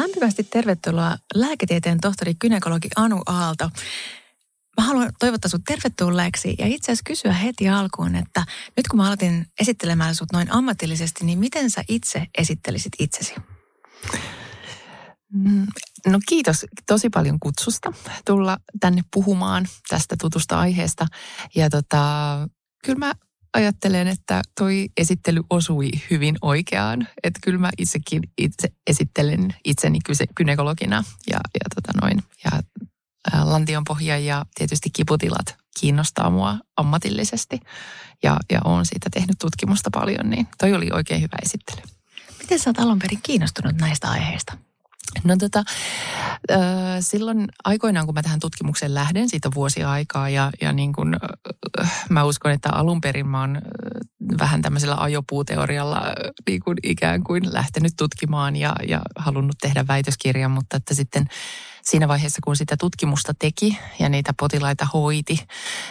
Lämpimästi tervetuloa lääketieteen tohtori kynekologi Anu Aalto. Mä haluan toivottaa sut tervetulleeksi ja itse asiassa kysyä heti alkuun, että nyt kun mä aloitin esittelemään sut noin ammatillisesti, niin miten sä itse esittelisit itsesi? Mm, no kiitos tosi paljon kutsusta tulla tänne puhumaan tästä tutusta aiheesta. Ja tota, kyllä mä ajattelen, että toi esittely osui hyvin oikeaan. Että kyllä mä itsekin itse esittelen itseni kynekologina ja, ja, tota noin, ja lantionpohja ja tietysti kiputilat kiinnostaa mua ammatillisesti. Ja, ja olen siitä tehnyt tutkimusta paljon, niin toi oli oikein hyvä esittely. Miten sä oot alun perin kiinnostunut näistä aiheista? No tota, silloin aikoinaan, kun mä tähän tutkimukseen lähden, siitä on vuosia aikaa ja, ja niin kun, mä uskon, että alun perin mä oon vähän tämmöisellä ajopuuteorialla niin kuin ikään kuin lähtenyt tutkimaan ja, ja halunnut tehdä väitöskirjan, mutta että sitten siinä vaiheessa, kun sitä tutkimusta teki ja niitä potilaita hoiti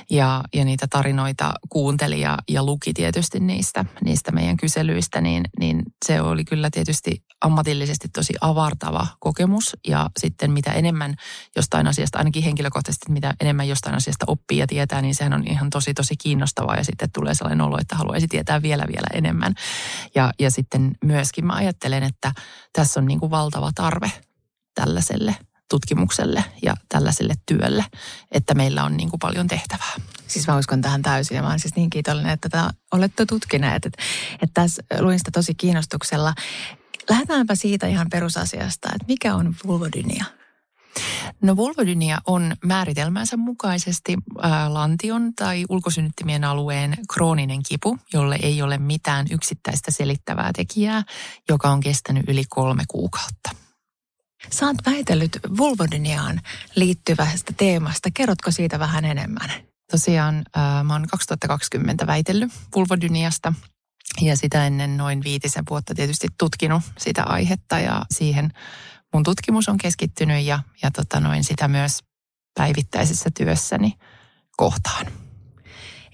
ja, ja niitä tarinoita kuunteli ja, ja luki tietysti niistä, niistä meidän kyselyistä, niin, niin se oli kyllä tietysti ammatillisesti tosi avartava kokemus. Ja sitten mitä enemmän jostain asiasta, ainakin henkilökohtaisesti, mitä enemmän jostain asiasta oppii ja tietää, niin sehän on ihan tosi tosi kiinnostavaa. Ja sitten tulee sellainen olo, että haluaisi tietää vielä vielä enemmän. Ja, ja sitten myöskin mä ajattelen, että tässä on niin kuin valtava tarve tällaiselle tutkimukselle ja tällaiselle työlle, että meillä on niin kuin paljon tehtävää. Siis mä uskon tähän täysin ja mä olen siis niin kiitollinen, että tätä olette tutkineet. Että, että tässä luin sitä tosi kiinnostuksella. Lähdetäänpä siitä ihan perusasiasta, että mikä on vulvodynia? No vulvodynia on määritelmänsä mukaisesti ää, lantion tai ulkosynnyttimien alueen krooninen kipu, jolle ei ole mitään yksittäistä selittävää tekijää, joka on kestänyt yli kolme kuukautta. Sä oot väitellyt vulvodyniaan liittyvästä teemasta. Kerrotko siitä vähän enemmän? Tosiaan ää, mä oon 2020 väitellyt vulvodyniasta ja sitä ennen noin viitisen vuotta tietysti tutkinut sitä aihetta ja siihen mun tutkimus on keskittynyt ja, ja tota noin sitä myös päivittäisessä työssäni kohtaan.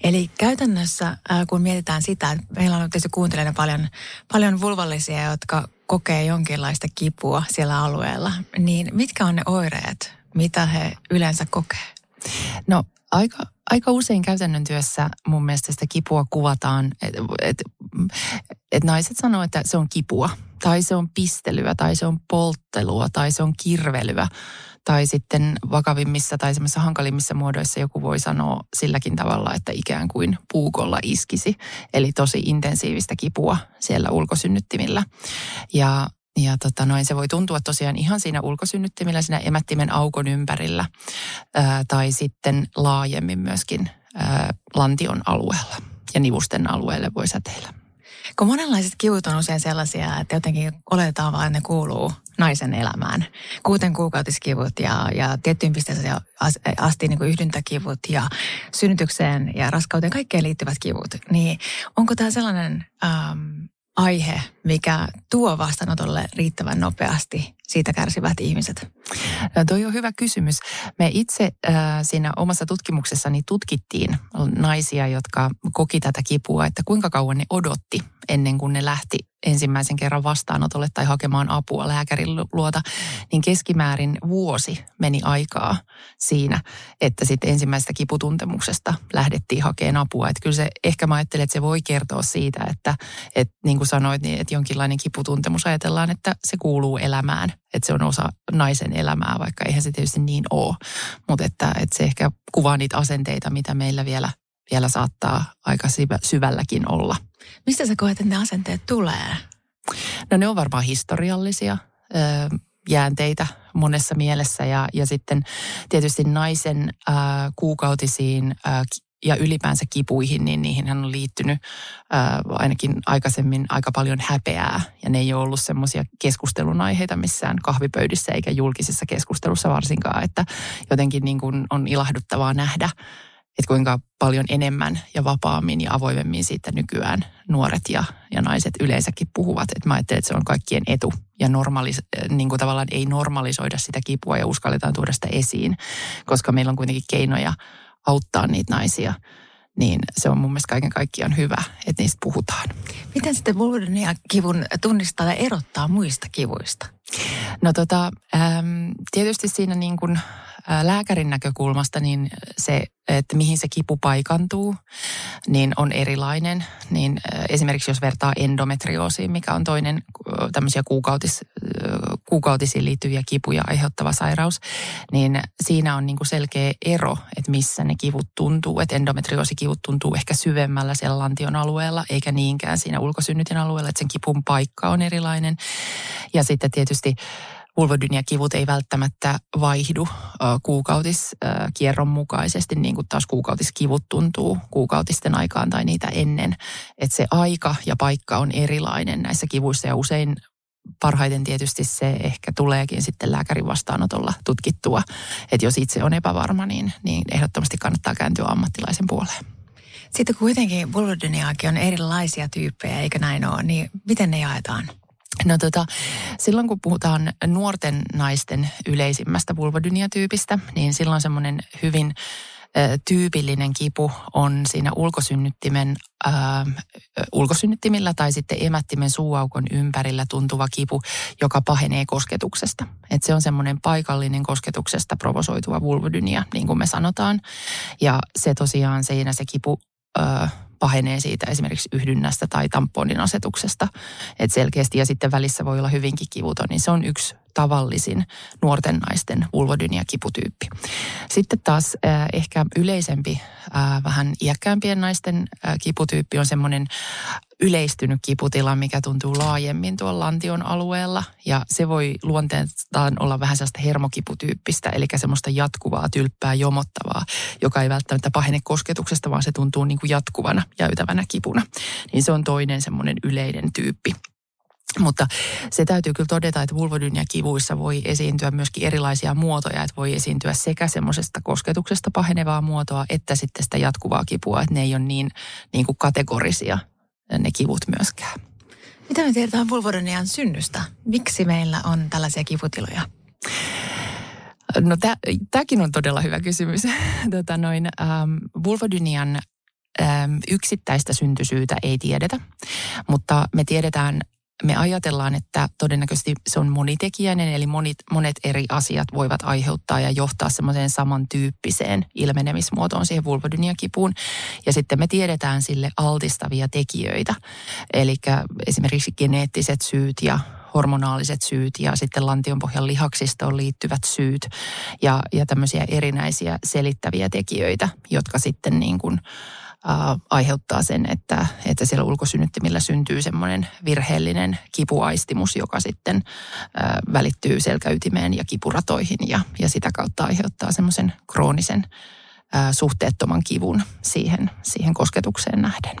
Eli käytännössä, kun mietitään sitä, että meillä on tietysti kuuntelijoina paljon, paljon vulvallisia, jotka kokee jonkinlaista kipua siellä alueella, niin mitkä on ne oireet, mitä he yleensä kokee? No aika, aika usein käytännön työssä mun mielestä sitä kipua kuvataan, että et, et naiset sanoo, että se on kipua, tai se on pistelyä, tai se on polttelua, tai se on kirvelyä. Tai sitten vakavimmissa tai semmoisissa hankalimmissa muodoissa joku voi sanoa silläkin tavalla, että ikään kuin puukolla iskisi. Eli tosi intensiivistä kipua siellä ulkosynnyttimillä. Ja ja tota noin, se voi tuntua tosiaan ihan siinä ulkosynnyttimillä, siinä emättimen aukon ympärillä ää, tai sitten laajemmin myöskin ää, lantion alueella ja nivusten alueelle voi säteillä. Kun monenlaiset kivut on usein sellaisia, että jotenkin oletetaan vaan, että ne kuuluu naisen elämään. Kuuten kuukautiskivut ja, ja tiettyyn pisteeseen asti niin kuin yhdyntäkivut ja synnytykseen ja raskauteen, kaikkeen liittyvät kivut. Niin onko tämä sellainen ähm, aihe, mikä tuo vastaanotolle riittävän nopeasti siitä kärsivät ihmiset? No, toi on hyvä kysymys. Me itse äh, siinä omassa tutkimuksessani tutkittiin naisia, jotka koki tätä kipua, että kuinka kauan ne odotti ennen kuin ne lähti ensimmäisen kerran vastaanotolle tai hakemaan apua lääkärin luota, niin keskimäärin vuosi meni aikaa siinä, että sitten ensimmäisestä kiputuntemuksesta lähdettiin hakemaan apua. Että kyllä se, ehkä mä ajattelen, että se voi kertoa siitä, että, että niin kuin sanoit, niin että jonkinlainen kiputuntemus ajatellaan, että se kuuluu elämään, että se on osa naisen elämää, vaikka eihän se tietysti niin ole. Mutta että, että se ehkä kuvaa niitä asenteita, mitä meillä vielä, vielä saattaa aika syvälläkin olla. Mistä sä koet, että ne asenteet tulee? No ne on varmaan historiallisia ö, jäänteitä monessa mielessä ja, ja sitten tietysti naisen ö, kuukautisiin ö, ja ylipäänsä kipuihin, niin niihin on liittynyt ää, ainakin aikaisemmin aika paljon häpeää. Ja ne ei ole ollut semmoisia keskustelun aiheita missään kahvipöydissä eikä julkisessa keskustelussa varsinkaan, että jotenkin niin kuin on ilahduttavaa nähdä, että kuinka paljon enemmän ja vapaammin ja avoimemmin siitä nykyään nuoret ja, ja naiset yleensäkin puhuvat. Että mä ajattelen, että se on kaikkien etu ja normalis, niin kuin tavallaan ei normalisoida sitä kipua ja uskalletaan tuoda sitä esiin, koska meillä on kuitenkin keinoja auttaa niitä naisia niin se on mun mielestä kaiken kaikkiaan hyvä, että niistä puhutaan. Miten sitten vulvodynia kivun tunnistaa ja erottaa muista kivuista? No tota, tietysti siinä niin kuin lääkärin näkökulmasta niin se, että mihin se kipu paikantuu, niin on erilainen. Niin esimerkiksi jos vertaa endometrioosiin, mikä on toinen tämmöisiä kuukautis, kuukautisiin liittyviä kipuja aiheuttava sairaus, niin siinä on niin kuin selkeä ero, että missä ne kivut tuntuu. Että endometrioosikivut tuntuu ehkä syvemmällä siellä lantion alueella, eikä niinkään siinä ulkosynnytin alueella, että sen kipun paikka on erilainen. Ja sitten tietysti vulvodyniakivut ei välttämättä vaihdu kuukautiskierron mukaisesti, niin kuin taas kuukautiskivut tuntuu kuukautisten aikaan tai niitä ennen. Että se aika ja paikka on erilainen näissä kivuissa ja usein parhaiten tietysti se ehkä tuleekin sitten lääkärin vastaanotolla tutkittua. Että jos itse on epävarma, niin, niin ehdottomasti kannattaa kääntyä ammattilaisen puoleen. Sitten kuitenkin vulvodyniaakin on erilaisia tyyppejä, eikö näin ole? Niin miten ne jaetaan? No tota, silloin kun puhutaan nuorten naisten yleisimmästä vulvodyniatyypistä, niin silloin semmoinen hyvin tyypillinen kipu on siinä ulkosynnyttimen, äh, ulkosynnyttimillä tai sitten emättimen suuaukon ympärillä tuntuva kipu, joka pahenee kosketuksesta. Et se on semmoinen paikallinen kosketuksesta provosoituva vulvodynia, niin kuin me sanotaan. Ja se tosiaan siinä se kipu äh, pahenee siitä esimerkiksi yhdynnästä tai tamponin asetuksesta. Et selkeästi ja sitten välissä voi olla hyvinkin kivuton, niin se on yksi tavallisin nuorten naisten vulvodynia-kiputyyppi. Sitten taas äh, ehkä yleisempi, äh, vähän iäkkäämpien naisten äh, kiputyyppi on semmoinen yleistynyt kiputila, mikä tuntuu laajemmin tuolla lantion alueella. Ja se voi luonteeltaan olla vähän sellaista hermokiputyyppistä, eli semmoista jatkuvaa, tylppää, jomottavaa, joka ei välttämättä pahene kosketuksesta, vaan se tuntuu niin kuin jatkuvana, jäytävänä kipuna. Niin se on toinen semmoinen yleinen tyyppi. Mutta se täytyy kyllä todeta, että vulvodynia kivuissa voi esiintyä myöskin erilaisia muotoja, että voi esiintyä sekä semmoisesta kosketuksesta pahenevaa muotoa, että sitten sitä jatkuvaa kipua, että ne ei ole niin, niin kuin kategorisia ne kivut myöskään. Mitä me tiedetään vulvodynian synnystä? Miksi meillä on tällaisia kivutiloja? No tämäkin on todella hyvä kysymys. tota noin, ähm, vulvodynian ähm, yksittäistä syntysyytä ei tiedetä, mutta me tiedetään me ajatellaan, että todennäköisesti se on monitekijäinen, eli monet, monet eri asiat voivat aiheuttaa ja johtaa semmoiseen samantyyppiseen ilmenemismuotoon siihen vulvodyniakipuun. Ja sitten me tiedetään sille altistavia tekijöitä, eli esimerkiksi geneettiset syyt ja hormonaaliset syyt ja sitten lantionpohjan lihaksistoon liittyvät syyt ja, ja tämmöisiä erinäisiä selittäviä tekijöitä, jotka sitten niin kuin äh, aiheuttaa sen, että, että siellä ulkosynnyttimillä syntyy semmoinen virheellinen kipuaistimus, joka sitten äh, välittyy selkäytimeen ja kipuratoihin ja, ja sitä kautta aiheuttaa semmoisen kroonisen äh, suhteettoman kivun siihen, siihen kosketukseen nähden.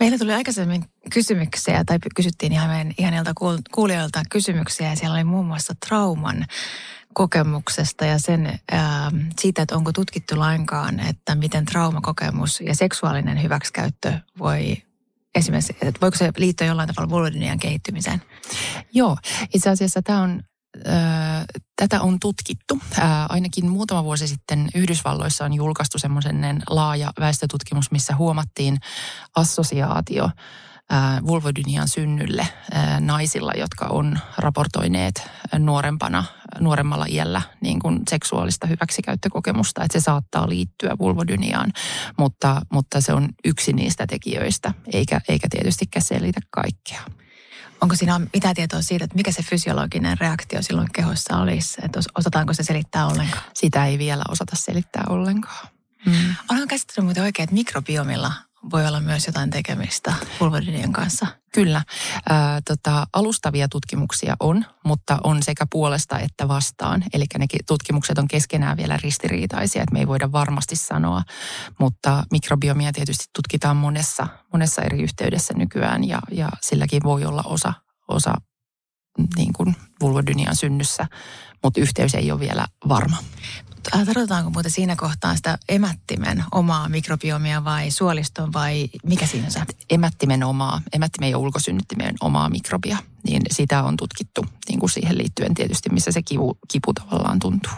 Meillä tuli aikaisemmin kysymyksiä, tai kysyttiin ihan meidän ihanilta kuulijoilta kysymyksiä, ja siellä oli muun muassa trauman kokemuksesta ja sen, ää, siitä, että onko tutkittu lainkaan, että miten traumakokemus ja seksuaalinen hyväksikäyttö voi esimerkiksi, että voiko se liittyä jollain tavalla vulvodynian kehittymiseen? Joo, itse asiassa tämä on tätä on tutkittu. Ainakin muutama vuosi sitten Yhdysvalloissa on julkaistu semmoinen laaja väestötutkimus, missä huomattiin assosiaatio vulvodynian synnylle naisilla, jotka on raportoineet nuorempana, nuoremmalla iällä niin kuin seksuaalista hyväksikäyttökokemusta, että se saattaa liittyä vulvodyniaan, mutta, mutta se on yksi niistä tekijöistä, eikä, eikä tietystikään selitä kaikkea. Onko siinä mitään tietoa siitä, että mikä se fysiologinen reaktio silloin kehossa olisi? Että osataanko se selittää ollenkaan? Sitä ei vielä osata selittää ollenkaan. Mm. Olen käsittänyt muuten oikein, että mikrobiomilla voi olla myös jotain tekemistä vulvodynian kanssa? Kyllä. Ää, tota, alustavia tutkimuksia on, mutta on sekä puolesta että vastaan. Eli ne tutkimukset on keskenään vielä ristiriitaisia, että me ei voida varmasti sanoa. Mutta mikrobiomia tietysti tutkitaan monessa, monessa eri yhteydessä nykyään ja, ja silläkin voi olla osa, osa niin kuin vulvodynian synnyssä, mutta yhteys ei ole vielä varma. Tarvitaanko muuten siinä kohtaa sitä emättimen omaa mikrobiomia vai suoliston vai mikä siinä on se? Emättimen omaa, emättimen ja ulkosynnyttimen omaa mikrobia, niin sitä on tutkittu niin kuin siihen liittyen tietysti, missä se kipu, kipu tavallaan tuntuu.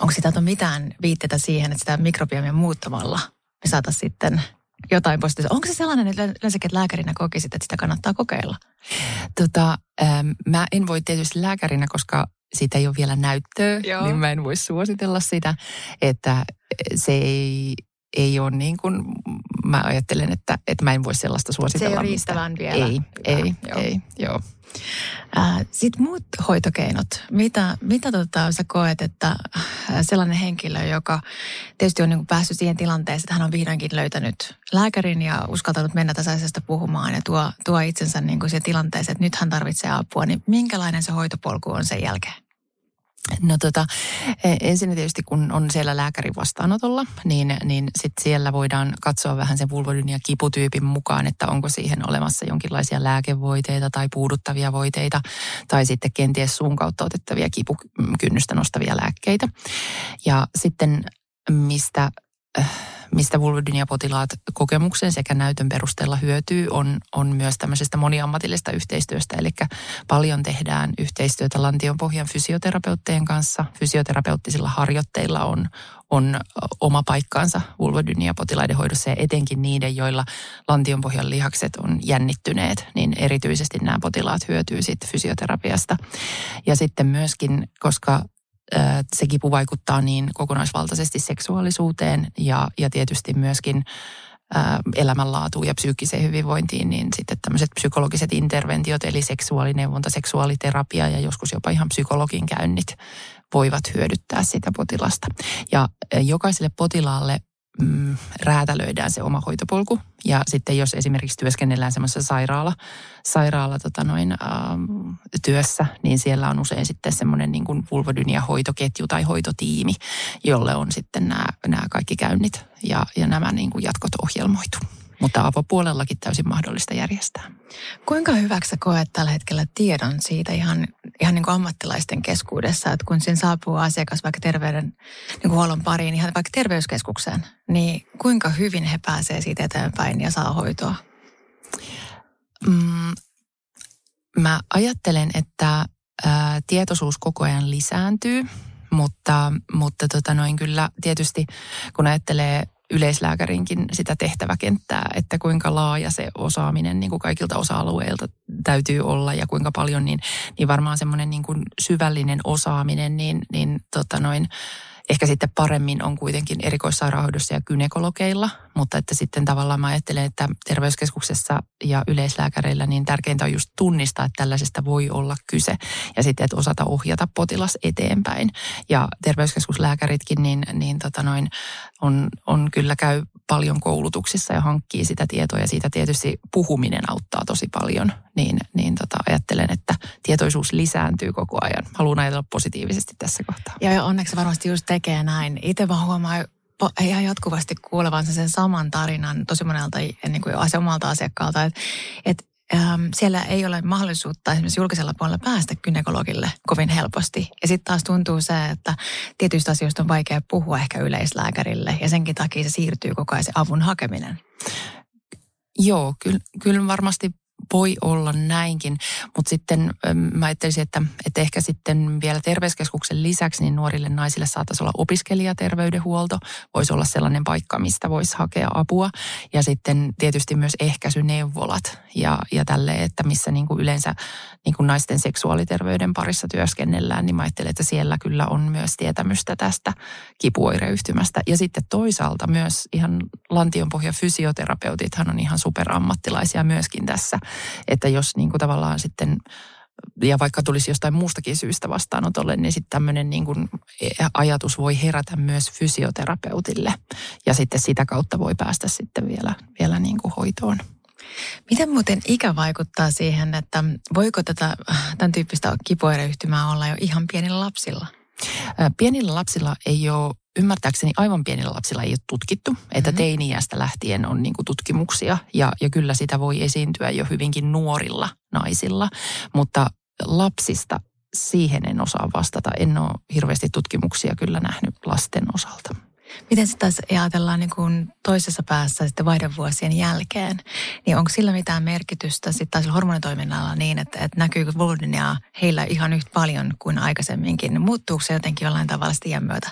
Onko sitä mitään viitteitä siihen, että sitä mikrobiomia muuttamalla me saataisiin sitten jotain positiivista. Onko se sellainen, että yleensäkin lääkärinä kokisit, että sitä kannattaa kokeilla? Tota, ähm, mä en voi tietysti lääkärinä, koska siitä ei ole vielä näyttöä, Joo. niin mä en voi suositella sitä, että se ei, ei ole niin kuin, mä ajattelen, että, että mä en voi sellaista suositella. Se ei ole riittävän vielä. Ei, Hyvä. ei, joo. ei, joo. Sitten muut hoitokeinot. Mitä, mitä tota, sä koet, että sellainen henkilö, joka tietysti on niin päässyt siihen tilanteeseen, että hän on vihdoinkin löytänyt lääkärin ja uskaltanut mennä tasaisesta puhumaan ja tuo, tuo itsensä niin kuin siihen tilanteeseen, että nyt hän tarvitsee apua, niin minkälainen se hoitopolku on sen jälkeen? No tota, e, ensin tietysti kun on siellä lääkärin vastaanotolla, niin, niin sit siellä voidaan katsoa vähän sen vulvodynia kiputyypin mukaan, että onko siihen olemassa jonkinlaisia lääkevoiteita tai puuduttavia voiteita tai sitten kenties suun kautta otettavia kipukynnystä nostavia lääkkeitä. Ja sitten mistä mistä vulvodynia-potilaat kokemuksen sekä näytön perusteella hyötyy, on, on myös tämmöisestä moniammatillisesta yhteistyöstä. Eli paljon tehdään yhteistyötä lantionpohjan fysioterapeuttien kanssa. Fysioterapeuttisilla harjoitteilla on, on oma paikkaansa vulvodynia-potilaiden hoidossa ja etenkin niiden, joilla lantionpohjan lihakset on jännittyneet, niin erityisesti nämä potilaat hyötyy sitten fysioterapiasta. Ja sitten myöskin, koska se kipu vaikuttaa niin kokonaisvaltaisesti seksuaalisuuteen ja, ja tietysti myöskin elämänlaatuun ja psyykkiseen hyvinvointiin, niin sitten tämmöiset psykologiset interventiot, eli seksuaalineuvonta, seksuaaliterapia ja joskus jopa ihan psykologin käynnit voivat hyödyttää sitä potilasta. Ja jokaiselle potilaalle mm, räätälöidään se oma hoitopolku. Ja sitten jos esimerkiksi työskennellään semmoisessa sairaala, sairaala tota noin, ähm, työssä, niin siellä on usein sitten semmoinen niin kuin vulvodynia hoitoketju tai hoitotiimi, jolle on sitten nämä, nämä kaikki käynnit ja, ja nämä niin kuin jatkot ohjelmoitu mutta avopuolellakin täysin mahdollista järjestää. Kuinka hyväksi koet tällä hetkellä tiedon siitä ihan, ihan niin kuin ammattilaisten keskuudessa, että kun siinä saapuu asiakas vaikka terveyden niin kuin huollon pariin, ihan vaikka terveyskeskukseen, niin kuinka hyvin he pääsee siitä eteenpäin ja saa hoitoa? Mm, mä ajattelen, että ää, tietoisuus koko ajan lisääntyy, mutta, mutta tota noin kyllä tietysti kun ajattelee yleislääkärinkin sitä tehtäväkenttää, että kuinka laaja se osaaminen niin kuin kaikilta osa-alueilta täytyy olla ja kuinka paljon, niin, niin varmaan semmoinen niin kuin syvällinen osaaminen, niin, niin tota noin, ehkä sitten paremmin on kuitenkin erikoissairaanhoidossa ja kynekologeilla, mutta että sitten tavallaan mä ajattelen, että terveyskeskuksessa ja yleislääkäreillä niin tärkeintä on just tunnistaa, että tällaisesta voi olla kyse ja sitten, että osata ohjata potilas eteenpäin. Ja terveyskeskuslääkäritkin niin, niin tota noin, on, on kyllä käy paljon koulutuksissa ja hankkii sitä tietoa ja siitä tietysti puhuminen auttaa tosi paljon, niin, niin tota, ajattelen, että tietoisuus lisääntyy koko ajan. Haluan ajatella positiivisesti tässä kohtaa. Ja onneksi varmasti just tekee näin. Itse vaan huomaa ihan jatkuvasti kuulevansa sen saman tarinan tosi monelta niin kuin omalta asiakkaalta, että, että siellä ei ole mahdollisuutta esimerkiksi julkisella puolella päästä gynekologille kovin helposti. Ja sitten taas tuntuu se, että tietyistä asioista on vaikea puhua ehkä yleislääkärille ja senkin takia se siirtyy koko ajan se avun hakeminen. Joo, kyllä, kyllä varmasti voi olla näinkin, mutta sitten mä ajattelisin, että, että ehkä sitten vielä terveyskeskuksen lisäksi niin nuorille naisille saattaisi olla opiskelijaterveydenhuolto, voisi olla sellainen paikka, mistä voisi hakea apua. Ja sitten tietysti myös ehkäisyneuvolat ja, ja tälle, että missä niin kuin yleensä niin kuin naisten seksuaaliterveyden parissa työskennellään, niin mä ajattelen, että siellä kyllä on myös tietämystä tästä kipuoireyhtymästä. Ja sitten toisaalta myös ihan lantionpohja fysioterapeutithan on ihan superammattilaisia myöskin tässä että jos niin kuin tavallaan sitten ja vaikka tulisi jostain muustakin syystä vastaanotolle, niin sitten tämmöinen niin kuin ajatus voi herätä myös fysioterapeutille. Ja sitten sitä kautta voi päästä sitten vielä, vielä niin kuin hoitoon. Miten muuten ikä vaikuttaa siihen, että voiko tätä, tämän tyyppistä kipuereyhtymää olla jo ihan pienillä lapsilla? Pienillä lapsilla ei ole, ymmärtääkseni aivan pienillä lapsilla ei ole tutkittu, että mm-hmm. teini-iästä lähtien on niin tutkimuksia ja, ja kyllä sitä voi esiintyä jo hyvinkin nuorilla naisilla, mutta lapsista siihen en osaa vastata. En ole hirveästi tutkimuksia kyllä nähnyt lasten osalta. Miten sitten taas ajatellaan niin kuin toisessa päässä sitten vaihdevuosien jälkeen, niin onko sillä mitään merkitystä sitten taas hormonitoiminnalla niin, että, että näkyykö vulvodinia heillä ihan yhtä paljon kuin aikaisemminkin? Muuttuuko se jotenkin jollain tavalla iän myötä?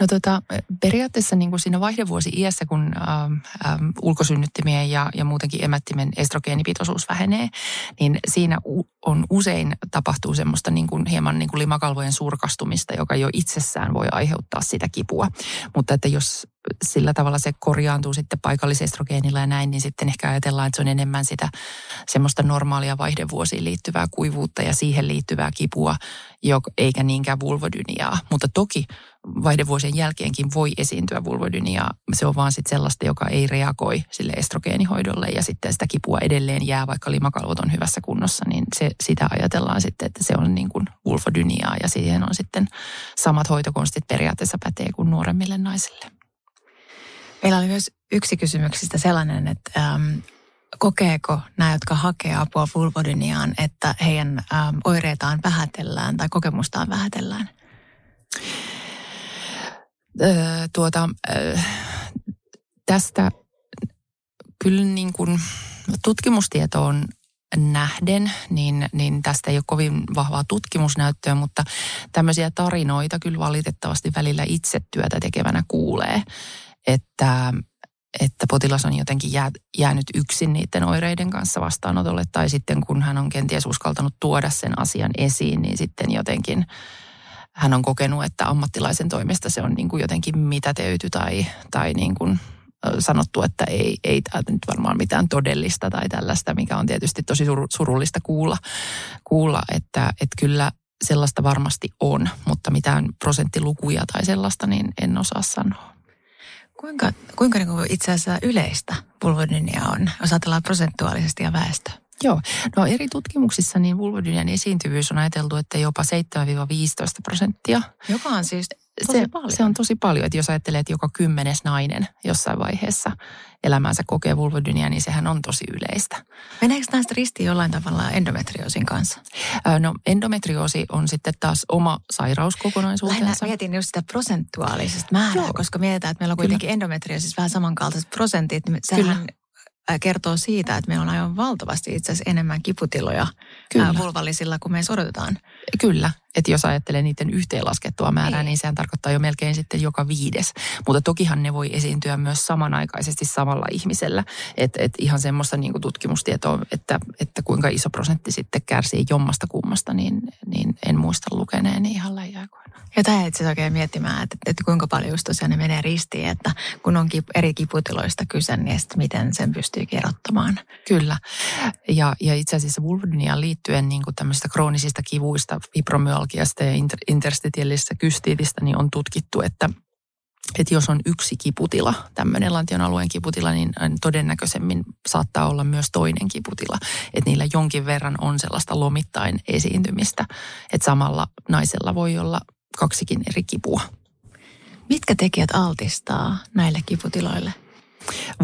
No tota, periaatteessa niin kuin siinä vaihdevuosi-iässä, kun ähm, ähm, ulkosynnyttimien ja, ja muutenkin emättimen estrogeenipitoisuus vähenee, niin siinä on usein tapahtuu semmoista niin kuin hieman niin kuin limakalvojen surkastumista, joka jo itsessään voi aiheuttaa sitä kipua. Mutta että jos sillä tavalla se korjaantuu sitten paikallisestrogeenilla ja näin, niin sitten ehkä ajatellaan, että se on enemmän sitä semmoista normaalia vaihdevuosiin liittyvää kuivuutta ja siihen liittyvää kipua, eikä niinkään vulvodyniaa. Mutta toki vaihdevuosien jälkeenkin voi esiintyä vulvodyniaa. Se on vaan sitten sellaista, joka ei reagoi sille estrogeenihoidolle ja sitten sitä kipua edelleen jää, vaikka limakalvot on hyvässä kunnossa, niin se, sitä ajatellaan sitten, että se on niin kuin vulvodyniaa ja siihen on sitten samat hoitokonstit periaatteessa pätee kuin nuoremmille naisille. Meillä oli myös yksi kysymyksistä sellainen, että ähm, kokeeko nämä, jotka hakee apua vulvodyniaan, että heidän ähm, oireitaan vähätellään tai kokemustaan vähätellään? Öö, tuota, öö, tästä kyllä niin kuin tutkimustietoon nähden, niin, niin tästä ei ole kovin vahvaa tutkimusnäyttöä, mutta tämmöisiä tarinoita kyllä valitettavasti välillä itse työtä tekevänä kuulee että, että potilas on jotenkin jää, jäänyt yksin niiden oireiden kanssa vastaanotolle, tai sitten kun hän on kenties uskaltanut tuoda sen asian esiin, niin sitten jotenkin hän on kokenut, että ammattilaisen toimesta se on niin kuin jotenkin mitäteyty tai, tai niin kuin sanottu, että ei, ei tämä nyt varmaan mitään todellista tai tällaista, mikä on tietysti tosi surullista kuulla, kuulla että, että kyllä sellaista varmasti on, mutta mitään prosenttilukuja tai sellaista, niin en osaa sanoa. Kuinka, kuinka niin kuin itse asiassa yleistä vulvodynia on, jos ajatellaan prosentuaalisesti ja väestö? Joo, no eri tutkimuksissa niin vulvodynian esiintyvyys on ajateltu, että jopa 7-15 prosenttia. Joka on siis tosi se, paljon. Se on tosi paljon, että jos ajattelee, että joka kymmenes nainen jossain vaiheessa elämänsä kokee vulvodynia, niin sehän on tosi yleistä. Meneekö näistä ristiin jollain tavalla endometrioosin kanssa? No endometrioosi on sitten taas oma sairauskokonaisuutensa. Lähinnä mietin just sitä prosentuaalisesta määrää, Joo. koska mietitään, että meillä on kuitenkin Kyllä. endometrioosissa vähän samankaltaiset prosentit. Niin sehän Kyllä kertoo siitä, että meillä on aivan valtavasti itse asiassa enemmän kiputiloja Kyllä. vulvallisilla kuin me odotetaan. Kyllä, että jos ajattelee niiden yhteenlaskettua määrää, niin. niin sehän tarkoittaa jo melkein sitten joka viides. Mutta tokihan ne voi esiintyä myös samanaikaisesti samalla ihmisellä. Että et ihan semmoista niin kuin tutkimustietoa, että, että kuinka iso prosentti sitten kärsii jommasta kummasta, niin, niin en muista lukeneeni ihan lähiaikoina. Ja tämä itse oikein miettimään, että, että kuinka paljon just tosiaan ne menee ristiin, että kun on kip, eri kiputiloista kyse, niin sitten miten sen pystyy kerrottamaan. Kyllä. Ja, ja itse asiassa vulvodyniaan liittyen niin kuin tämmöisistä kroonisista kivuista, fibromyalgiasta ja inter, interstitiellisestä kystiitistä, niin on tutkittu, että että jos on yksi kiputila, tämmöinen lantion alueen kiputila, niin todennäköisemmin saattaa olla myös toinen kiputila. Että niillä jonkin verran on sellaista lomittain esiintymistä. Että samalla naisella voi olla kaksikin eri kipua. Mitkä tekijät altistaa näille kiputiloille?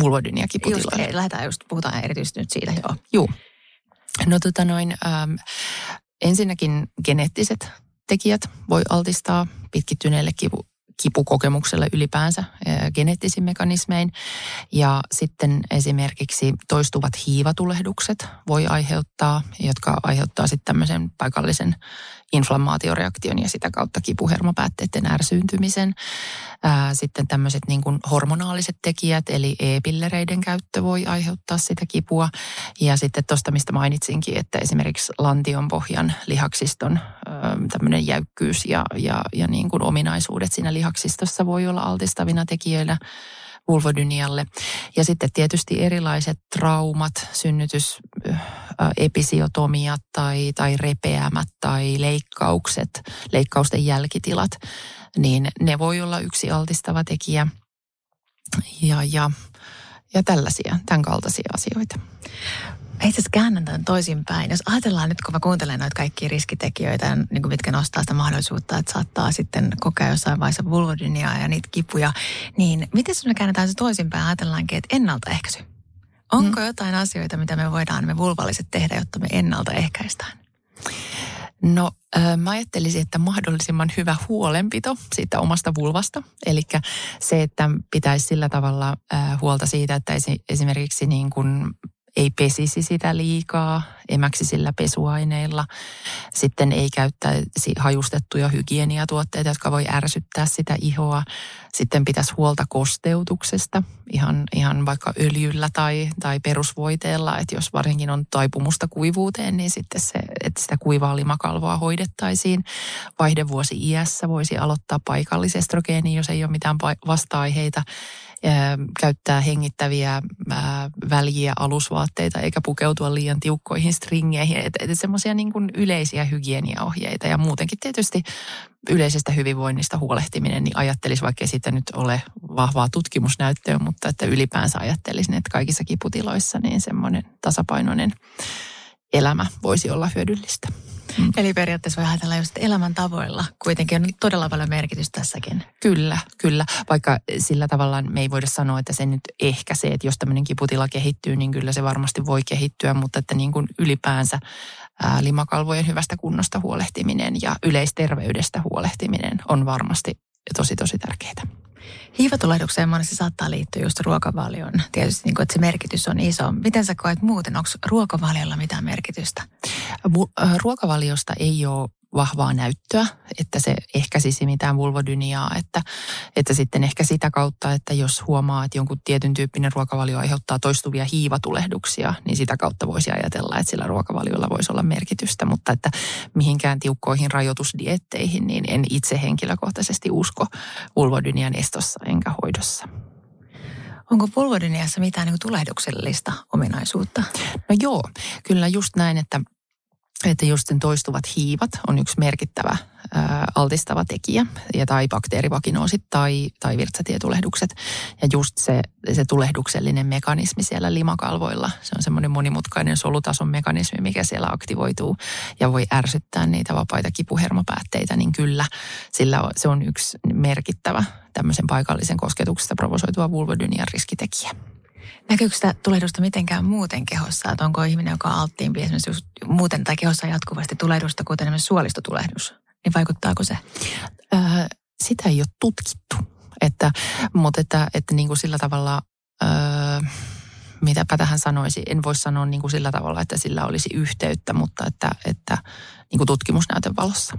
Vulvodynia kiputiloille. Just, lähdetään just, puhutaan erityisesti nyt siitä, joo. Joo. No tota noin, äm, ensinnäkin geneettiset tekijät voi altistaa pitkittyneelle kipu, kipukokemukselle ylipäänsä geneettisin mekanismein. Ja sitten esimerkiksi toistuvat hiivatulehdukset voi aiheuttaa, jotka aiheuttaa sitten tämmöisen paikallisen inflammaatioreaktion ja sitä kautta kipuhermopäätteiden ärsyyntymisen. Sitten tämmöiset niin kuin hormonaaliset tekijät, eli e-pillereiden käyttö voi aiheuttaa sitä kipua. Ja sitten tuosta, mistä mainitsinkin, että esimerkiksi lantion pohjan lihaksiston tämmöinen jäykkyys ja, ja, ja niin kuin ominaisuudet siinä lihaksistossa voi olla altistavina tekijöinä vulvodynialle. Ja sitten tietysti erilaiset traumat, synnytys, episiotomiat tai, tai repeämät tai leikkaukset, leikkausten jälkitilat, niin ne voi olla yksi altistava tekijä. Ja, ja, ja tällaisia, tämän kaltaisia asioita. Itse asiassa käännän tämän toisinpäin. Jos ajatellaan nyt, kun mä kuuntelen noita kaikkia riskitekijöitä, niin kuin mitkä nostaa sitä mahdollisuutta, että saattaa sitten kokea jossain vaiheessa vulvodyniaa ja niitä kipuja, niin miten me käännetään se toisinpäin ajatellaankin, että ennaltaehkäisy? Onko hmm. jotain asioita, mitä me voidaan me vulvalliset tehdä, jotta me ennaltaehkäistään? No mä ajattelisin, että mahdollisimman hyvä huolenpito siitä omasta vulvasta. Eli se, että pitäisi sillä tavalla huolta siitä, että esimerkiksi niin kuin ei pesisi sitä liikaa, emäksi sillä pesuaineilla. Sitten ei käyttäisi hajustettuja hygieniatuotteita, jotka voi ärsyttää sitä ihoa. Sitten pitäisi huolta kosteutuksesta, ihan, ihan vaikka öljyllä tai, tai perusvoiteella. Että jos varsinkin on taipumusta kuivuuteen, niin sitten se, että sitä kuivaa limakalvoa hoidettaisiin. Vaihdevuosi iässä voisi aloittaa paikallisestrogeeni, jos ei ole mitään vasta-aiheita käyttää hengittäviä väljiä alusvaatteita eikä pukeutua liian tiukkoihin stringeihin. Että et semmoisia niin yleisiä hygieniaohjeita ja muutenkin tietysti yleisestä hyvinvoinnista huolehtiminen, niin ajattelisi, vaikka siitä nyt ole vahvaa tutkimusnäyttöä, mutta että ylipäänsä ajattelisin, että kaikissa kiputiloissa niin semmoinen tasapainoinen elämä voisi olla hyödyllistä. Mm. Eli periaatteessa voi ajatella just elämäntavoilla. Kuitenkin on todella paljon merkitystä tässäkin. Kyllä, kyllä. Vaikka sillä tavalla me ei voida sanoa, että se nyt ehkä se, että jos tämmöinen kiputila kehittyy, niin kyllä se varmasti voi kehittyä, mutta että niin kuin ylipäänsä ää, limakalvojen hyvästä kunnosta huolehtiminen ja yleisterveydestä huolehtiminen on varmasti tosi tosi tärkeää. Hiivatulehdukseen monesti saattaa liittyä just ruokavalioon. Tietysti niin kuin, että se merkitys on iso. Miten sä koet muuten? Onko ruokavaliolla mitään merkitystä? Ruokavaliosta ei ole vahvaa näyttöä, että se ehkäisisi mitään vulvodyniaa, että, että sitten ehkä sitä kautta, että jos huomaa, että jonkun tietyn tyyppinen ruokavalio aiheuttaa toistuvia hiivatulehduksia, niin sitä kautta voisi ajatella, että sillä ruokavaliolla voisi olla merkitystä, mutta että mihinkään tiukkoihin rajoitusdietteihin, niin en itse henkilökohtaisesti usko vulvodynian estossa enkä hoidossa. Onko vulvodyniassa mitään niin tulehduksellista ominaisuutta? No joo, kyllä just näin, että että just sen toistuvat hiivat on yksi merkittävä ää, altistava tekijä, ja tai bakteerivakinoosit tai, tai virtsatietulehdukset. Ja just se, se tulehduksellinen mekanismi siellä limakalvoilla, se on semmoinen monimutkainen solutason mekanismi, mikä siellä aktivoituu ja voi ärsyttää niitä vapaita kipuhermopäätteitä, niin kyllä sillä on, se on yksi merkittävä tämmöisen paikallisen kosketuksesta provosoituva vulvodynian riskitekijä. Näkyykö sitä tulehdusta mitenkään muuten kehossa? Että onko ihminen, joka on alttiimpi esimerkiksi just muuten tai kehossa jatkuvasti tulehdusta, kuten esimerkiksi suolistotulehdus, niin vaikuttaako se? Öö, sitä ei ole tutkittu. Että, mutta että, että niin kuin sillä tavalla, öö, mitäpä tähän sanoisi, en voi sanoa niin kuin sillä tavalla, että sillä olisi yhteyttä, mutta että, että niin kuin tutkimusnäytön valossa.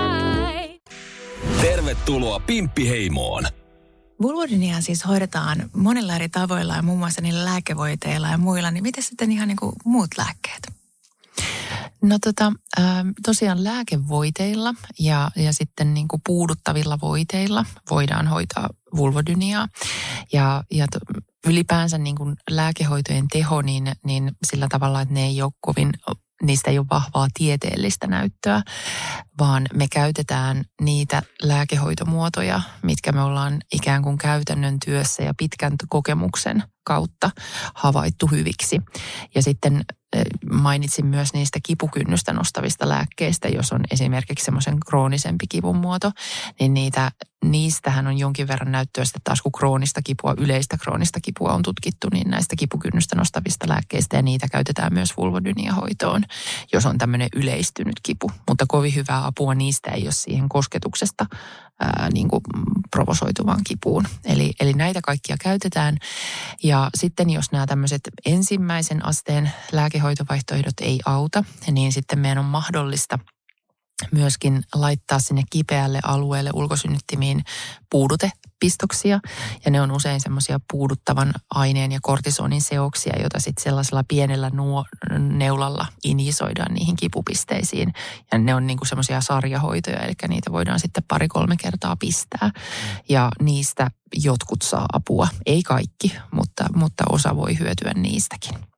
Tervetuloa Pimppiheimoon. Vulvodynia siis hoidetaan monilla eri tavoilla ja muun muassa niillä lääkevoiteilla ja muilla. Niin miten sitten ihan niin kuin muut lääkkeet? No tota, tosiaan lääkevoiteilla ja, ja sitten niin kuin puuduttavilla voiteilla voidaan hoitaa vulvodyniaa. Ja, ja to, ylipäänsä niin kuin lääkehoitojen teho, niin, niin sillä tavalla, että ne ei ole kovin niistä ei ole vahvaa tieteellistä näyttöä, vaan me käytetään niitä lääkehoitomuotoja, mitkä me ollaan ikään kuin käytännön työssä ja pitkän kokemuksen kautta havaittu hyviksi. Ja sitten mainitsin myös niistä kipukynnystä nostavista lääkkeistä, jos on esimerkiksi semmoisen kroonisempi kivun muoto, niin niitä, niistähän on jonkin verran näyttöä sitten taas kun kroonista kipua, yleistä kroonista kipua on tutkittu, niin näistä kipukynnystä nostavista lääkkeistä ja niitä käytetään myös vulvodyniahoitoon, jos on tämmöinen yleistynyt kipu. Mutta kovin hyvää apua niistä ei ole siihen kosketuksesta ää, niin kuin provosoituvaan kipuun. Eli, eli näitä kaikkia käytetään. Ja sitten jos nämä tämmöiset ensimmäisen asteen lääkehoitovaihtoehdot ei auta, niin sitten meidän on mahdollista – myöskin laittaa sinne kipeälle alueelle ulkosynnyttimiin puudutepistoksia. Ja ne on usein semmoisia puuduttavan aineen ja kortisonin seoksia, joita sitten sellaisella pienellä nuo, neulalla injisoidaan niihin kipupisteisiin. Ja ne on niinku semmoisia sarjahoitoja, eli niitä voidaan sitten pari-kolme kertaa pistää. Ja niistä jotkut saa apua. Ei kaikki, mutta, mutta osa voi hyötyä niistäkin.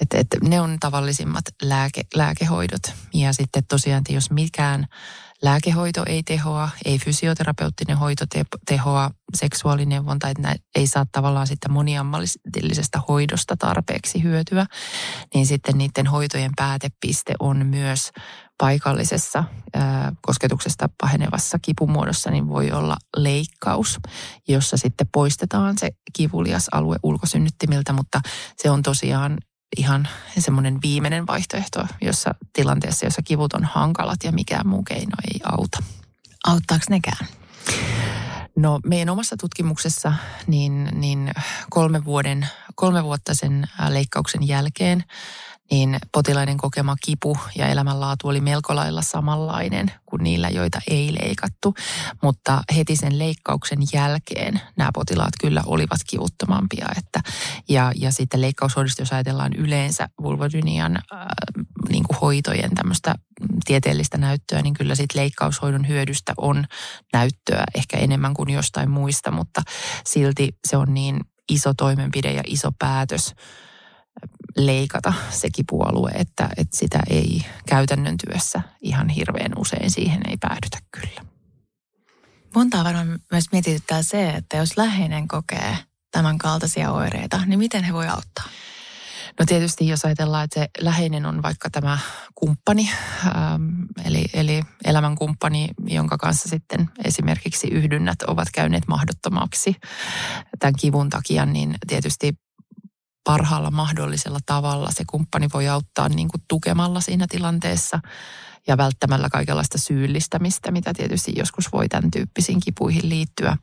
Et, et ne on tavallisimmat lääke, lääkehoidot. Ja sitten tosiaan, että jos mikään lääkehoito ei tehoa, ei fysioterapeuttinen hoito te, tehoa, seksuaalineuvonta, että ei saa tavallaan sitten moniammatillisesta hoidosta tarpeeksi hyötyä, niin sitten niiden hoitojen päätepiste on myös paikallisessa ää, kosketuksesta pahenevassa kipumuodossa, niin voi olla leikkaus, jossa sitten poistetaan se kivulias alue ulkosynnyttimiltä, mutta se on tosiaan ihan semmoinen viimeinen vaihtoehto, jossa tilanteessa, jossa kivut on hankalat ja mikään muu keino ei auta. Auttaako nekään? No meidän omassa tutkimuksessa niin, niin kolme, vuoden, kolme vuotta sen leikkauksen jälkeen niin potilaiden kokema kipu ja elämänlaatu oli melko lailla samanlainen kuin niillä, joita ei leikattu. Mutta heti sen leikkauksen jälkeen nämä potilaat kyllä olivat kivuttomampia. Että, ja, ja sitten leikkaushoidosta, jos ajatellaan yleensä vulvodynian äh, niin kuin hoitojen tämmöistä tieteellistä näyttöä, niin kyllä sitten leikkaushoidon hyödystä on näyttöä ehkä enemmän kuin jostain muista, mutta silti se on niin iso toimenpide ja iso päätös, leikata se kipualue, että, että sitä ei käytännön työssä ihan hirveän usein siihen ei päädytä kyllä. Montaa varmaan myös mietityttää se, että jos läheinen kokee tämän kaltaisia oireita, niin miten he voi auttaa? No tietysti jos ajatellaan, että se läheinen on vaikka tämä kumppani, ähm, eli, eli elämänkumppani, jonka kanssa sitten esimerkiksi yhdynnät ovat käyneet mahdottomaksi tämän kivun takia, niin tietysti parhaalla mahdollisella tavalla. Se kumppani voi auttaa niin kuin tukemalla siinä tilanteessa ja välttämällä kaikenlaista syyllistämistä, mitä tietysti joskus voi tämän tyyppisiin kipuihin liittyä.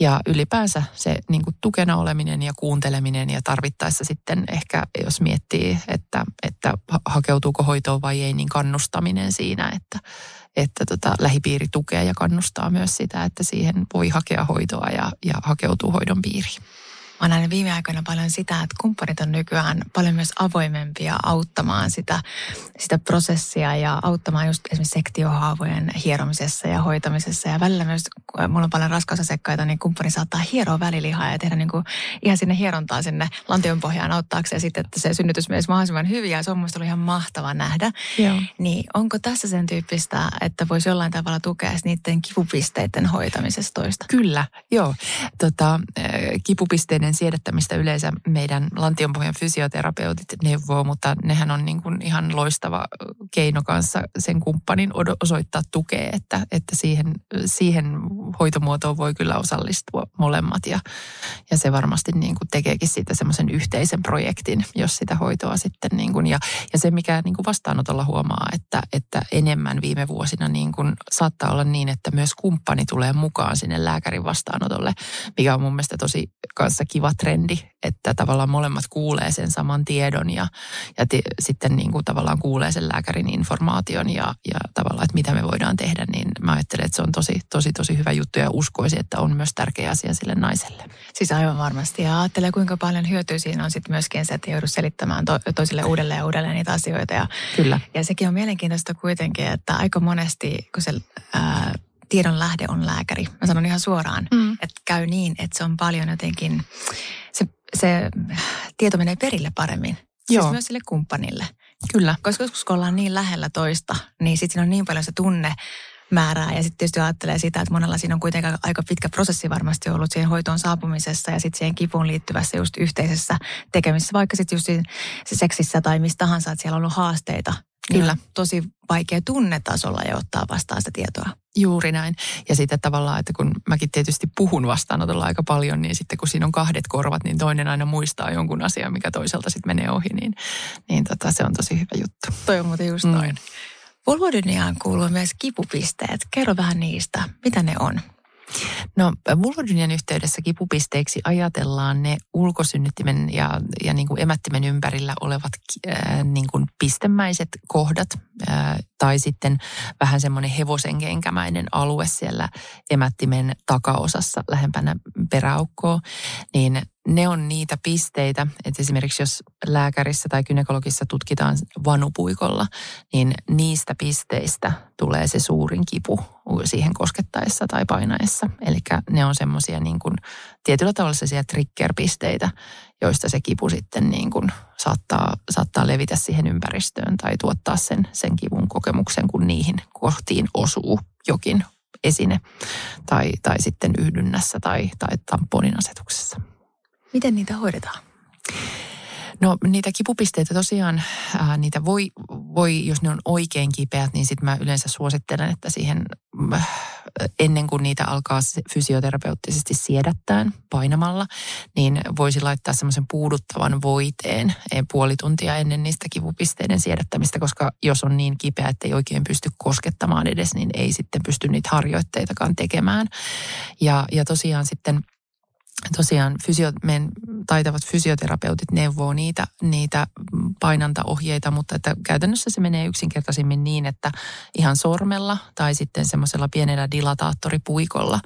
Ja ylipäänsä se niin kuin tukena oleminen ja kuunteleminen ja tarvittaessa sitten ehkä, jos miettii, että, että hakeutuuko hoitoon vai ei, niin kannustaminen siinä, että, että tota, lähipiiri tukee ja kannustaa myös sitä, että siihen voi hakea hoitoa ja, ja hakeutuu hoidon piiriin. Mä nähnyt viime aikoina paljon sitä, että kumppanit on nykyään paljon myös avoimempia auttamaan sitä, sitä prosessia ja auttamaan just esimerkiksi sektiohaavojen hieromisessa ja hoitamisessa. Ja välillä myös, kun mulla on paljon raskausasekkaita, niin kumppani saattaa hieroa välilihaa ja tehdä niin kuin ihan sinne hierontaa sinne lantion pohjaan auttaakseen sitten, että se synnytys menisi mahdollisimman hyvin. Ja se on mielestäni ihan mahtava nähdä. Joo. Niin onko tässä sen tyyppistä, että voisi jollain tavalla tukea niiden kipupisteiden hoitamisesta toista? Kyllä, joo. Tota, kipupisteiden niiden siedättämistä yleensä meidän lantionpohjan fysioterapeutit neuvoo, mutta nehän on niin kuin ihan loistava keino kanssa sen kumppanin osoittaa tukea, että, että siihen, siihen hoitomuotoon voi kyllä osallistua molemmat ja, ja se varmasti niin kuin tekeekin siitä semmoisen yhteisen projektin, jos sitä hoitoa sitten niin kuin, ja, ja se mikä niin kuin vastaanotolla huomaa, että, että enemmän viime vuosina niin kuin saattaa olla niin, että myös kumppani tulee mukaan sinne lääkärin vastaanotolle, mikä on mun mielestä tosi kanssa kiva trendi, että tavallaan molemmat kuulee sen saman tiedon ja, ja t- sitten niin kuin tavallaan kuulee sen lääkärin informaation ja, ja tavallaan, että mitä me voidaan tehdä, niin mä ajattelen, että se on tosi, tosi, tosi hyvä juttu ja uskoisin, että on myös tärkeä asia sille naiselle. Siis aivan varmasti ja ajattelee, kuinka paljon hyötyä siinä on sitten myöskin se, että joudu selittämään to- toisille uudelleen ja uudelleen niitä asioita. Ja, Kyllä. Ja sekin on mielenkiintoista kuitenkin, että aika monesti, kun se ää, tiedon lähde on lääkäri. Mä sanon ihan suoraan, mm. että käy niin, että se on paljon jotenkin, se, se tieto menee perille paremmin. Siis Joo. Siis myös sille kumppanille. Kyllä. Koska joskus kun ollaan niin lähellä toista, niin sitten siinä on niin paljon se tunne määrää. Ja sitten tietysti ajattelee sitä, että monella siinä on kuitenkin aika pitkä prosessi varmasti ollut siihen hoitoon saapumisessa ja sitten siihen kipuun liittyvässä just yhteisessä tekemisessä, vaikka sitten just se seksissä tai mistä tahansa, että siellä on ollut haasteita. Niin Kyllä. tosi vaikea tunnetasolla ja ottaa vastaan sitä tietoa. Juuri näin. Ja sitten tavallaan, että kun mäkin tietysti puhun vastaanotolla aika paljon, niin sitten kun siinä on kahdet korvat, niin toinen aina muistaa jonkun asian, mikä toiselta sitten menee ohi, niin, niin tota, se on tosi hyvä juttu. Toi on muuten just mm. noin. Vulvodyniaan kuuluu myös kipupisteet. Kerro vähän niistä. Mitä ne on? No vulvodynian yhteydessä kipupisteiksi ajatellaan ne ulkosynnyttimen ja, ja niin kuin emättimen ympärillä olevat äh, niin kuin pistemäiset kohdat äh, tai sitten vähän semmoinen hevosenkenkämäinen alue siellä emättimen takaosassa lähempänä peräaukkoa, niin ne on niitä pisteitä, että esimerkiksi jos lääkärissä tai gynekologissa tutkitaan vanupuikolla, niin niistä pisteistä tulee se suurin kipu siihen koskettaessa tai painaessa. Eli ne on semmoisia niin kuin tietyllä tavalla sellaisia trigger-pisteitä, joista se kipu sitten niin kuin saattaa, saattaa levitä siihen ympäristöön tai tuottaa sen, sen kivun kokemuksen, kun niihin kohtiin osuu jokin esine tai, tai sitten yhdynnässä tai, tai tamponin asetuksessa. Miten niitä hoidetaan? No niitä kipupisteitä tosiaan, ää, niitä voi, voi, jos ne on oikein kipeät, niin sitten mä yleensä suosittelen, että siihen äh, ennen kuin niitä alkaa fysioterapeuttisesti siedättään painamalla, niin voisi laittaa semmoisen puuduttavan voiteen e, puoli tuntia ennen niistä kipupisteiden siedättämistä, koska jos on niin kipeä, että ei oikein pysty koskettamaan edes, niin ei sitten pysty niitä harjoitteitakaan tekemään. Ja, ja tosiaan sitten – tosiaan fysio, meidän taitavat fysioterapeutit neuvoo niitä, niitä painantaohjeita, mutta että käytännössä se menee yksinkertaisimmin niin, että ihan sormella tai sitten semmoisella pienellä dilataattoripuikolla,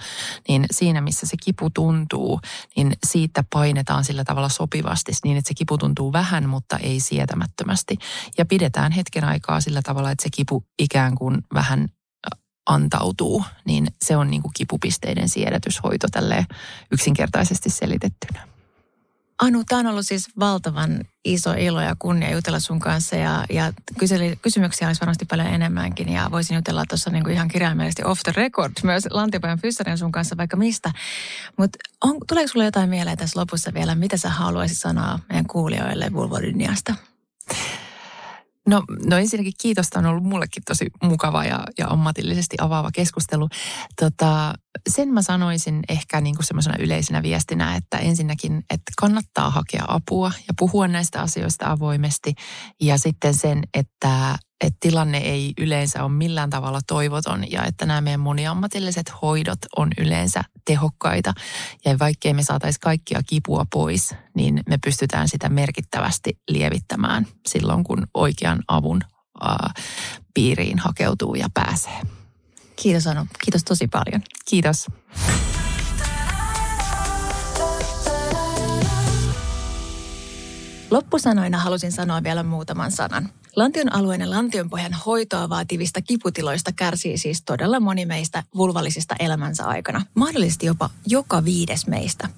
niin siinä missä se kipu tuntuu, niin siitä painetaan sillä tavalla sopivasti niin, että se kipu tuntuu vähän, mutta ei sietämättömästi. Ja pidetään hetken aikaa sillä tavalla, että se kipu ikään kuin vähän antautuu, niin se on niin kuin kipupisteiden siedätyshoito tälle yksinkertaisesti selitettynä. Anu, tämä on ollut siis valtavan iso ilo ja kunnia jutella sun kanssa ja, ja kyseli, kysymyksiä olisi varmasti paljon enemmänkin ja voisin jutella tuossa niinku ihan kirjaimellisesti off the record myös Lantiopojan fyssarin sun kanssa vaikka mistä. Mutta tuleeko sulla jotain mieleen tässä lopussa vielä, mitä sä haluaisit sanoa meidän kuulijoille vulvodyniasta? No, no ensinnäkin kiitos, tämä on ollut mullekin tosi mukava ja, ja ammatillisesti avaava keskustelu. Tota, sen mä sanoisin ehkä niin kuin semmoisena yleisenä viestinä, että ensinnäkin, että kannattaa hakea apua ja puhua näistä asioista avoimesti. Ja sitten sen, että että tilanne ei yleensä ole millään tavalla toivoton ja että nämä meidän moniammatilliset hoidot on yleensä tehokkaita. Ja vaikkei me saataisiin kaikkia kipua pois, niin me pystytään sitä merkittävästi lievittämään silloin, kun oikean avun ää, piiriin hakeutuu ja pääsee. Kiitos Anu. Kiitos tosi paljon. Kiitos. Loppusanoina halusin sanoa vielä muutaman sanan. Lantion alueen ja lantionpohjan hoitoa vaativista kiputiloista kärsii siis todella moni meistä vulvallisista elämänsä aikana. Mahdollisesti jopa joka viides meistä.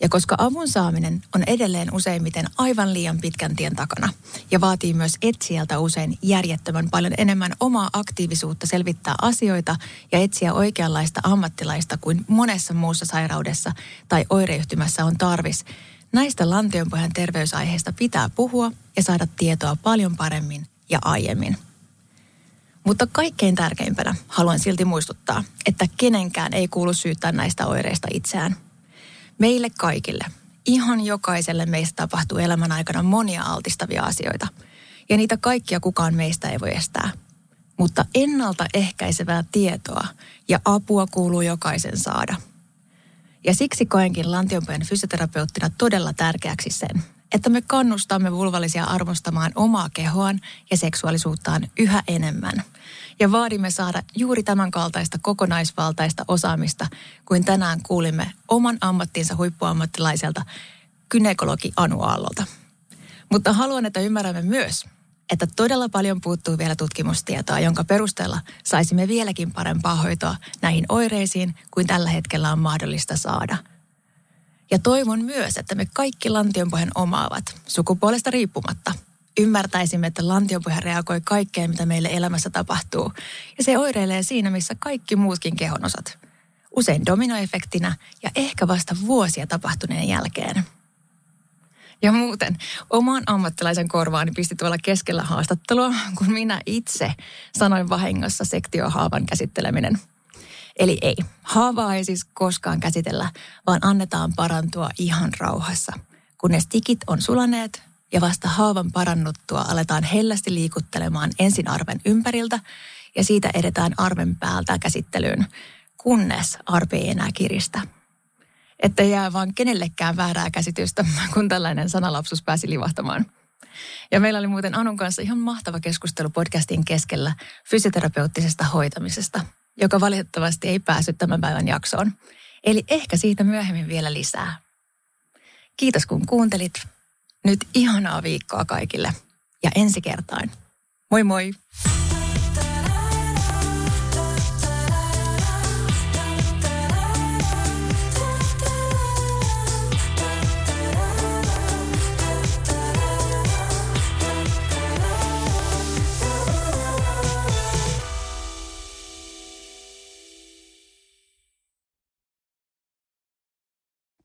Ja koska avun saaminen on edelleen useimmiten aivan liian pitkän tien takana ja vaatii myös etsijältä usein järjettömän paljon enemmän omaa aktiivisuutta selvittää asioita ja etsiä oikeanlaista ammattilaista kuin monessa muussa sairaudessa tai oireyhtymässä on tarvis, Näistä lantionpohjan terveysaiheista pitää puhua ja saada tietoa paljon paremmin ja aiemmin. Mutta kaikkein tärkeimpänä haluan silti muistuttaa, että kenenkään ei kuulu syyttää näistä oireista itseään. Meille kaikille, ihan jokaiselle meistä tapahtuu elämän aikana monia altistavia asioita. Ja niitä kaikkia kukaan meistä ei voi estää. Mutta ennaltaehkäisevää tietoa ja apua kuuluu jokaisen saada – ja siksi koenkin lantionpojan fysioterapeuttina todella tärkeäksi sen, että me kannustamme vulvallisia arvostamaan omaa kehoaan ja seksuaalisuuttaan yhä enemmän. Ja vaadimme saada juuri tämän kaltaista kokonaisvaltaista osaamista, kuin tänään kuulimme oman ammattinsa huippuammattilaiselta kynekologi Anu Aallolta. Mutta haluan, että ymmärrämme myös, että todella paljon puuttuu vielä tutkimustietoa, jonka perusteella saisimme vieläkin parempaa hoitoa näihin oireisiin kuin tällä hetkellä on mahdollista saada. Ja toivon myös, että me kaikki lantionpohjan omaavat, sukupuolesta riippumatta, Ymmärtäisimme, että lantiopuhe reagoi kaikkeen, mitä meille elämässä tapahtuu. Ja se oireilee siinä, missä kaikki muutkin kehonosat. Usein dominoefektinä ja ehkä vasta vuosia tapahtuneen jälkeen. Ja muuten, oman ammattilaisen korvaani pisti tuolla keskellä haastattelua, kun minä itse sanoin vahingossa sektiohaavan käsitteleminen. Eli ei, haavaa ei siis koskaan käsitellä, vaan annetaan parantua ihan rauhassa. Kunnes tikit on sulaneet ja vasta haavan parannuttua aletaan hellästi liikuttelemaan ensin arven ympäriltä ja siitä edetään arven päältä käsittelyyn, kunnes arve ei enää kiristä että jää vaan kenellekään väärää käsitystä, kun tällainen sanalapsus pääsi livahtamaan. Ja meillä oli muuten Anun kanssa ihan mahtava keskustelu podcastin keskellä fysioterapeuttisesta hoitamisesta, joka valitettavasti ei päässyt tämän päivän jaksoon. Eli ehkä siitä myöhemmin vielä lisää. Kiitos kun kuuntelit. Nyt ihanaa viikkoa kaikille ja ensi kertaan. Moi moi!